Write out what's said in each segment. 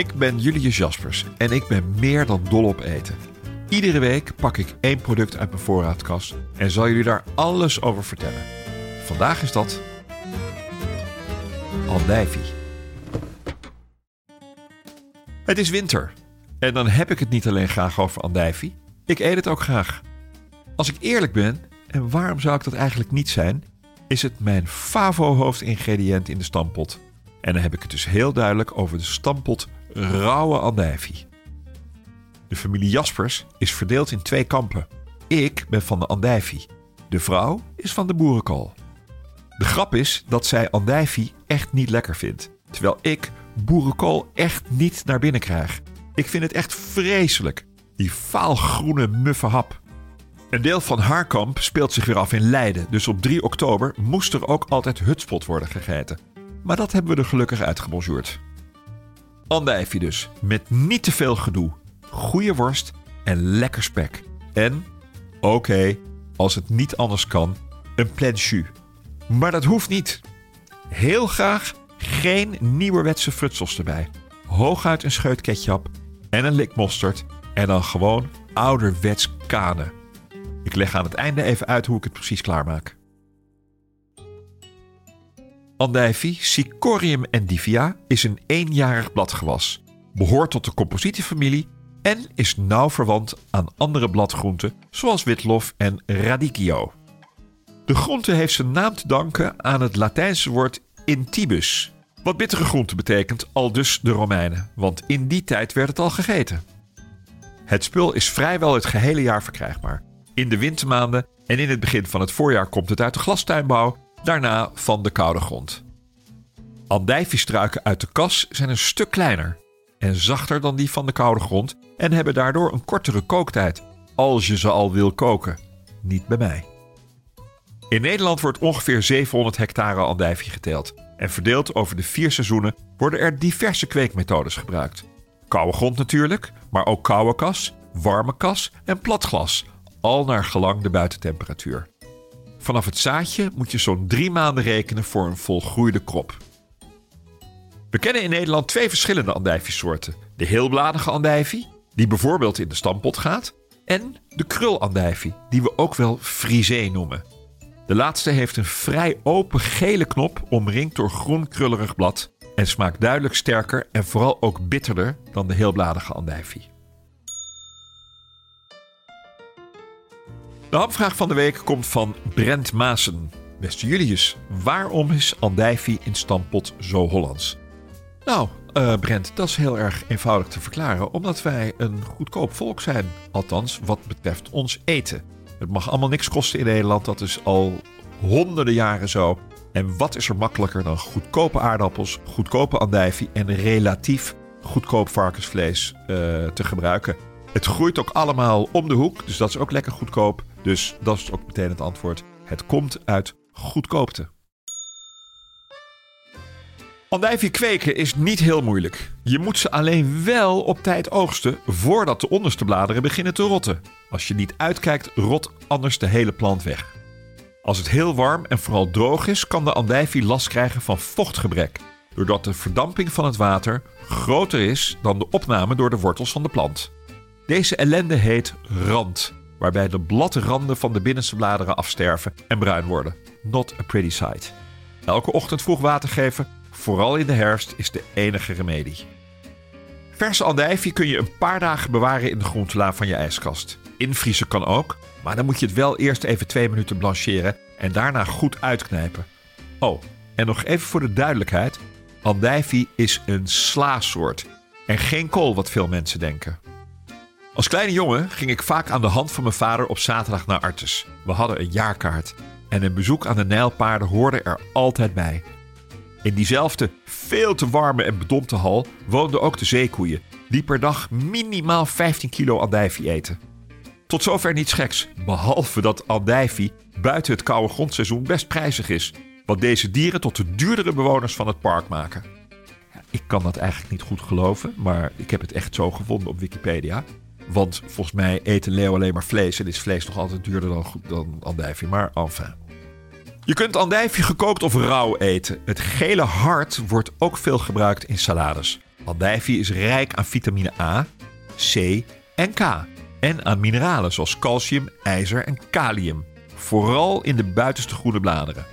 Ik ben Julius Jaspers en ik ben meer dan dol op eten. Iedere week pak ik één product uit mijn voorraadkast en zal jullie daar alles over vertellen. Vandaag is dat andijvie. Het is winter en dan heb ik het niet alleen graag over andijvie. Ik eet het ook graag. Als ik eerlijk ben, en waarom zou ik dat eigenlijk niet zijn, is het mijn favo-hoofdingrediënt in de stampot. En dan heb ik het dus heel duidelijk over de stampot rauwe andijvie. De familie Jaspers is verdeeld in twee kampen. Ik ben van de andijvie. De vrouw is van de boerenkool. De grap is dat zij andijvie echt niet lekker vindt. Terwijl ik boerenkool echt niet naar binnen krijg. Ik vind het echt vreselijk. Die vaalgroene muffe hap. Een deel van haar kamp speelt zich weer af in Leiden. Dus op 3 oktober moest er ook altijd hutspot worden gegeten. Maar dat hebben we er gelukkig uitgebonjourd. Andijvie dus, met niet te veel gedoe. Goede worst en lekker spek. En, oké, als het niet anders kan, een plein jus. Maar dat hoeft niet. Heel graag geen nieuwerwetse frutsels erbij. Hooguit een scheut ketchup en een lik mosterd. En dan gewoon ouderwets kanen. Ik leg aan het einde even uit hoe ik het precies klaarmaak. Andijvie, Sicorium endivia, is een eenjarig bladgewas. Behoort tot de compositiefamilie en is nauw verwant aan andere bladgroenten zoals witlof en radicchio. De groente heeft zijn naam te danken aan het Latijnse woord intibus, wat bittere groente betekent, al dus de Romeinen, want in die tijd werd het al gegeten. Het spul is vrijwel het gehele jaar verkrijgbaar. In de wintermaanden en in het begin van het voorjaar komt het uit de glastuinbouw, daarna van de koude grond. Andijviestruiken uit de kas zijn een stuk kleiner en zachter dan die van de koude grond en hebben daardoor een kortere kooktijd, als je ze al wil koken. Niet bij mij. In Nederland wordt ongeveer 700 hectare andijvie geteeld en verdeeld over de vier seizoenen worden er diverse kweekmethodes gebruikt. Koude grond natuurlijk, maar ook koude kas, warme kas en platglas, al naar gelang de buitentemperatuur. Vanaf het zaadje moet je zo'n drie maanden rekenen voor een volgroeide krop. We kennen in Nederland twee verschillende andijviesoorten. De heelbladige andijvie, die bijvoorbeeld in de stampot gaat, en de krulandijvie, die we ook wel frisé noemen. De laatste heeft een vrij open gele knop omringd door groen krullerig blad en smaakt duidelijk sterker en vooral ook bitterder dan de heelbladige andijvie. De hamvraag van de week komt van Brent Maassen. Beste Julius, waarom is andijvie in stampot zo Hollands? Nou, uh, Brent, dat is heel erg eenvoudig te verklaren, omdat wij een goedkoop volk zijn. Althans, wat betreft ons eten. Het mag allemaal niks kosten in Nederland, dat is al honderden jaren zo. En wat is er makkelijker dan goedkope aardappels, goedkope andijvie en relatief goedkoop varkensvlees uh, te gebruiken? Het groeit ook allemaal om de hoek, dus dat is ook lekker goedkoop. Dus dat is ook meteen het antwoord. Het komt uit goedkoopte. Andijvie kweken is niet heel moeilijk. Je moet ze alleen wel op tijd oogsten voordat de onderste bladeren beginnen te rotten. Als je niet uitkijkt, rot anders de hele plant weg. Als het heel warm en vooral droog is, kan de andijvie last krijgen van vochtgebrek, doordat de verdamping van het water groter is dan de opname door de wortels van de plant. Deze ellende heet rand, waarbij de bladranden van de binnenste bladeren afsterven en bruin worden. Not a pretty sight. Elke ochtend vroeg water geven, vooral in de herfst, is de enige remedie. Verse andijvie kun je een paar dagen bewaren in de groentela van je ijskast. Invriezen kan ook, maar dan moet je het wel eerst even twee minuten blancheren en daarna goed uitknijpen. Oh, en nog even voor de duidelijkheid: andijvie is een slaasoort en geen kool wat veel mensen denken. Als kleine jongen ging ik vaak aan de hand van mijn vader op zaterdag naar Artes. We hadden een jaarkaart en een bezoek aan de Nijlpaarden hoorde er altijd bij. In diezelfde veel te warme en bedompte hal woonden ook de zeekoeien, die per dag minimaal 15 kilo andijvie eten. Tot zover niets geks, behalve dat andijvie buiten het koude grondseizoen best prijzig is, wat deze dieren tot de duurdere bewoners van het park maken. Ik kan dat eigenlijk niet goed geloven, maar ik heb het echt zo gevonden op Wikipedia. Want volgens mij eten leeuwen alleen maar vlees en is vlees nog altijd duurder dan, dan andijvie. Maar enfin. Je kunt andijvie gekookt of rauw eten. Het gele hart wordt ook veel gebruikt in salades. Andijvie is rijk aan vitamine A, C en K. En aan mineralen zoals calcium, ijzer en kalium. Vooral in de buitenste groene bladeren.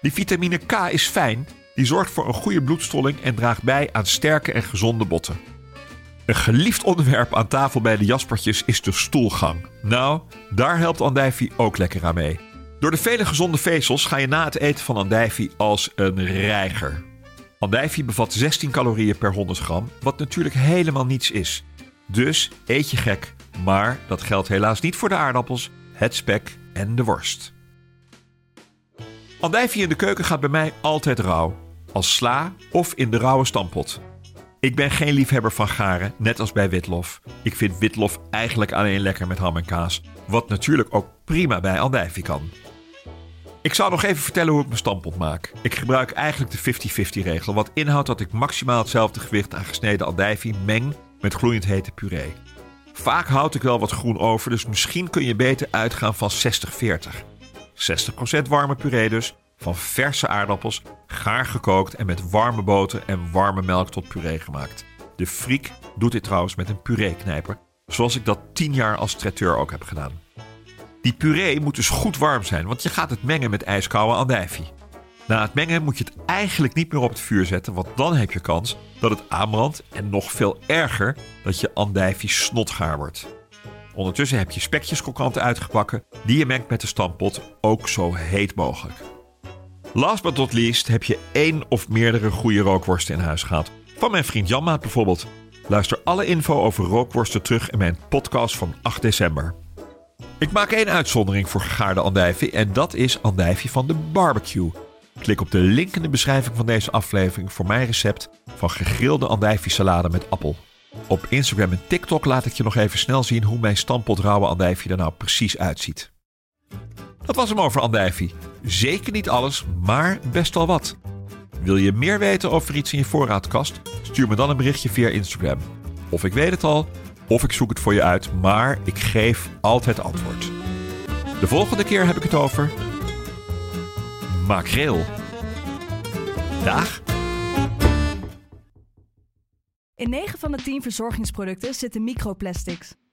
Die vitamine K is fijn, die zorgt voor een goede bloedstolling en draagt bij aan sterke en gezonde botten. Een geliefd onderwerp aan tafel bij de Jaspertjes is de stoelgang. Nou, daar helpt andijvie ook lekker aan mee. Door de vele gezonde vezels ga je na het eten van andijvie als een reiger. Andijvie bevat 16 calorieën per 100 gram, wat natuurlijk helemaal niets is. Dus eet je gek, maar dat geldt helaas niet voor de aardappels, het spek en de worst. Andijvie in de keuken gaat bij mij altijd rauw, als sla of in de rauwe stampot. Ik ben geen liefhebber van garen, net als bij witlof. Ik vind witlof eigenlijk alleen lekker met ham en kaas, wat natuurlijk ook prima bij andijvie kan. Ik zal nog even vertellen hoe ik mijn stampot maak. Ik gebruik eigenlijk de 50-50 regel, wat inhoudt dat ik maximaal hetzelfde gewicht aan gesneden andijvie meng met gloeiend hete puree. Vaak houd ik wel wat groen over, dus misschien kun je beter uitgaan van 60-40. 60% warme puree dus, van verse aardappels, gaar gekookt en met warme boter en warme melk tot puree gemaakt. De friek doet dit trouwens met een pureeknijper, zoals ik dat 10 jaar als traiteur ook heb gedaan. Die puree moet dus goed warm zijn, want je gaat het mengen met ijskoude andijvie. Na het mengen moet je het eigenlijk niet meer op het vuur zetten, want dan heb je kans dat het aanbrandt en nog veel erger dat je andijvie snotgaar wordt. Ondertussen heb je spekjes krokant uitgepakken die je mengt met de stampot, ook zo heet mogelijk. Last but not least heb je één of meerdere goede rookworsten in huis gehad. Van mijn vriend Janmaat bijvoorbeeld. Luister alle info over rookworsten terug in mijn podcast van 8 december. Ik maak één uitzondering voor gegaarde andijvie en dat is andijvie van de barbecue. Klik op de link in de beschrijving van deze aflevering voor mijn recept van gegrilde andijvie salade met appel. Op Instagram en TikTok laat ik je nog even snel zien hoe mijn stampot rauwe andijvie er nou precies uitziet. Dat was hem over andijvie. Zeker niet alles, maar best wel wat. Wil je meer weten over iets in je voorraadkast? Stuur me dan een berichtje via Instagram. Of ik weet het al, of ik zoek het voor je uit, maar ik geef altijd antwoord. De volgende keer heb ik het over makreel. Dag. In 9 van de 10 verzorgingsproducten zitten microplastics.